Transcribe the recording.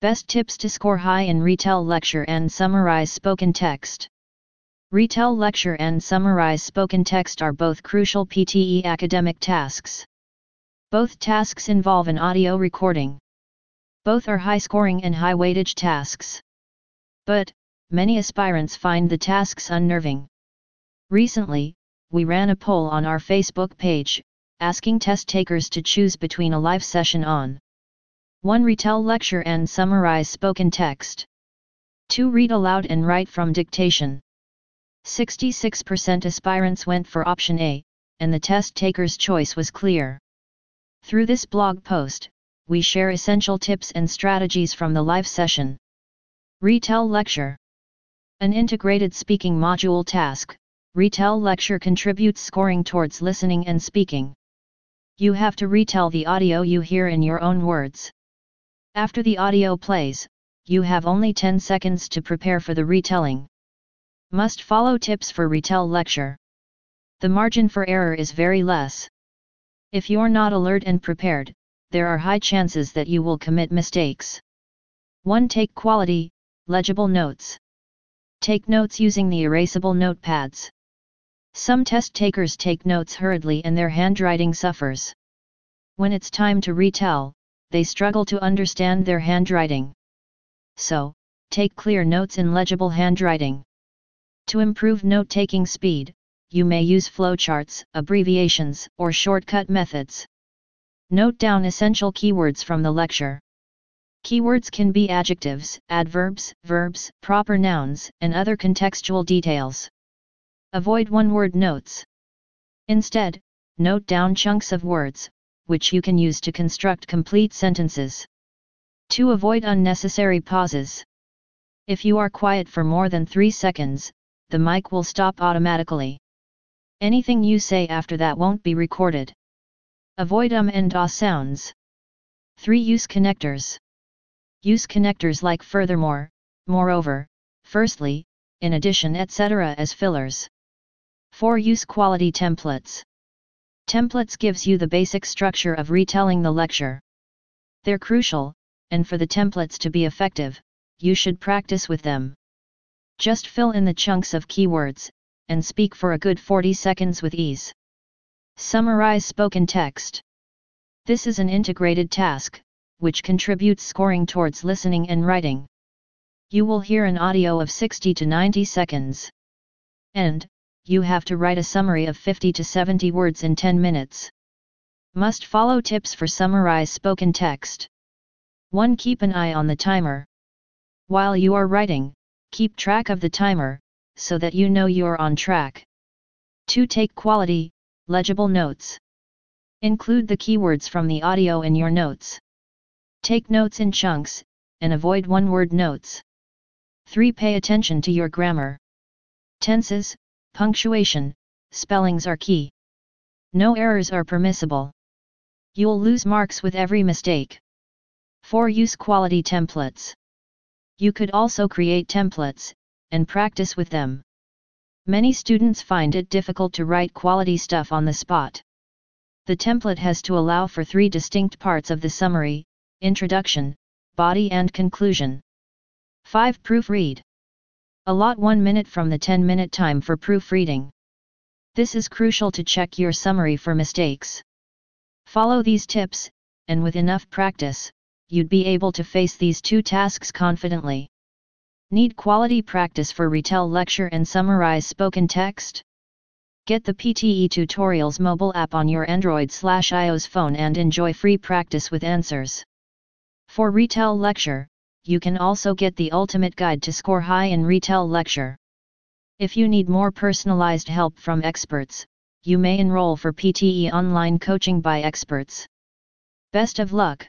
Best tips to score high in retell lecture and summarize spoken text. Retell lecture and summarize spoken text are both crucial PTE academic tasks. Both tasks involve an audio recording. Both are high scoring and high weightage tasks. But, many aspirants find the tasks unnerving. Recently, we ran a poll on our Facebook page, asking test takers to choose between a live session on 1. Retell lecture and summarize spoken text. 2. Read aloud and write from dictation. 66% aspirants went for option A, and the test taker's choice was clear. Through this blog post, we share essential tips and strategies from the live session. Retell Lecture An integrated speaking module task, Retell Lecture contributes scoring towards listening and speaking. You have to retell the audio you hear in your own words. After the audio plays, you have only 10 seconds to prepare for the retelling. Must follow tips for retell lecture. The margin for error is very less. If you're not alert and prepared, there are high chances that you will commit mistakes. 1. Take quality, legible notes. Take notes using the erasable notepads. Some test takers take notes hurriedly and their handwriting suffers. When it's time to retell, they struggle to understand their handwriting. So, take clear notes in legible handwriting. To improve note-taking speed, you may use flowcharts, abbreviations, or shortcut methods. Note down essential keywords from the lecture. Keywords can be adjectives, adverbs, verbs, proper nouns, and other contextual details. Avoid one-word notes. Instead, note down chunks of words, which you can use to construct complete sentences. To avoid unnecessary pauses. If you are quiet for more than 3 seconds, the mic will stop automatically. Anything you say after that won't be recorded. Avoid um and ah sounds. 3. Use connectors. Use connectors like furthermore, moreover, firstly, in addition etc. as fillers. 4. Use quality templates. Templates gives you the basic structure of retelling the lecture. They're crucial, and for the templates to be effective, you should practice with them. Just fill in the chunks of keywords, and speak for a good 40 seconds with ease. Summarize spoken text. This is an integrated task, which contributes scoring towards listening and writing. You will hear an audio of 60 to 90 seconds. And, you have to write a summary of 50 to 70 words in 10 minutes. Must follow tips for summarize spoken text. 1. Keep an eye on the timer. While you are writing, Keep track of the timer, so that you know you're on track. 2. Take quality, legible notes. Include the keywords from the audio in your notes. Take notes in chunks, and avoid one-word notes. 3. Pay attention to your grammar. Tenses, punctuation, spellings are key. No errors are permissible. You'll lose marks with every mistake. 4. Use quality templates. You could also create templates, and practice with them. Many students find it difficult to write quality stuff on the spot. The template has to allow for three distinct parts of the summary, introduction, body and conclusion. 5. Proofread. Allot 1 minute from the 10 minute time for proofreading. This is crucial to check your summary for mistakes. Follow these tips, and with enough practice, you'd be able to face these two tasks confidently. Need quality practice for retell lecture and summarize spoken text? Get the PTE Tutorials mobile app on your Android slash iOS phone and enjoy free practice with answers. For retell lecture, you can also get the ultimate guide to score high in retell lecture. If you need more personalized help from experts, you may enroll for PTE online coaching by experts. Best of luck!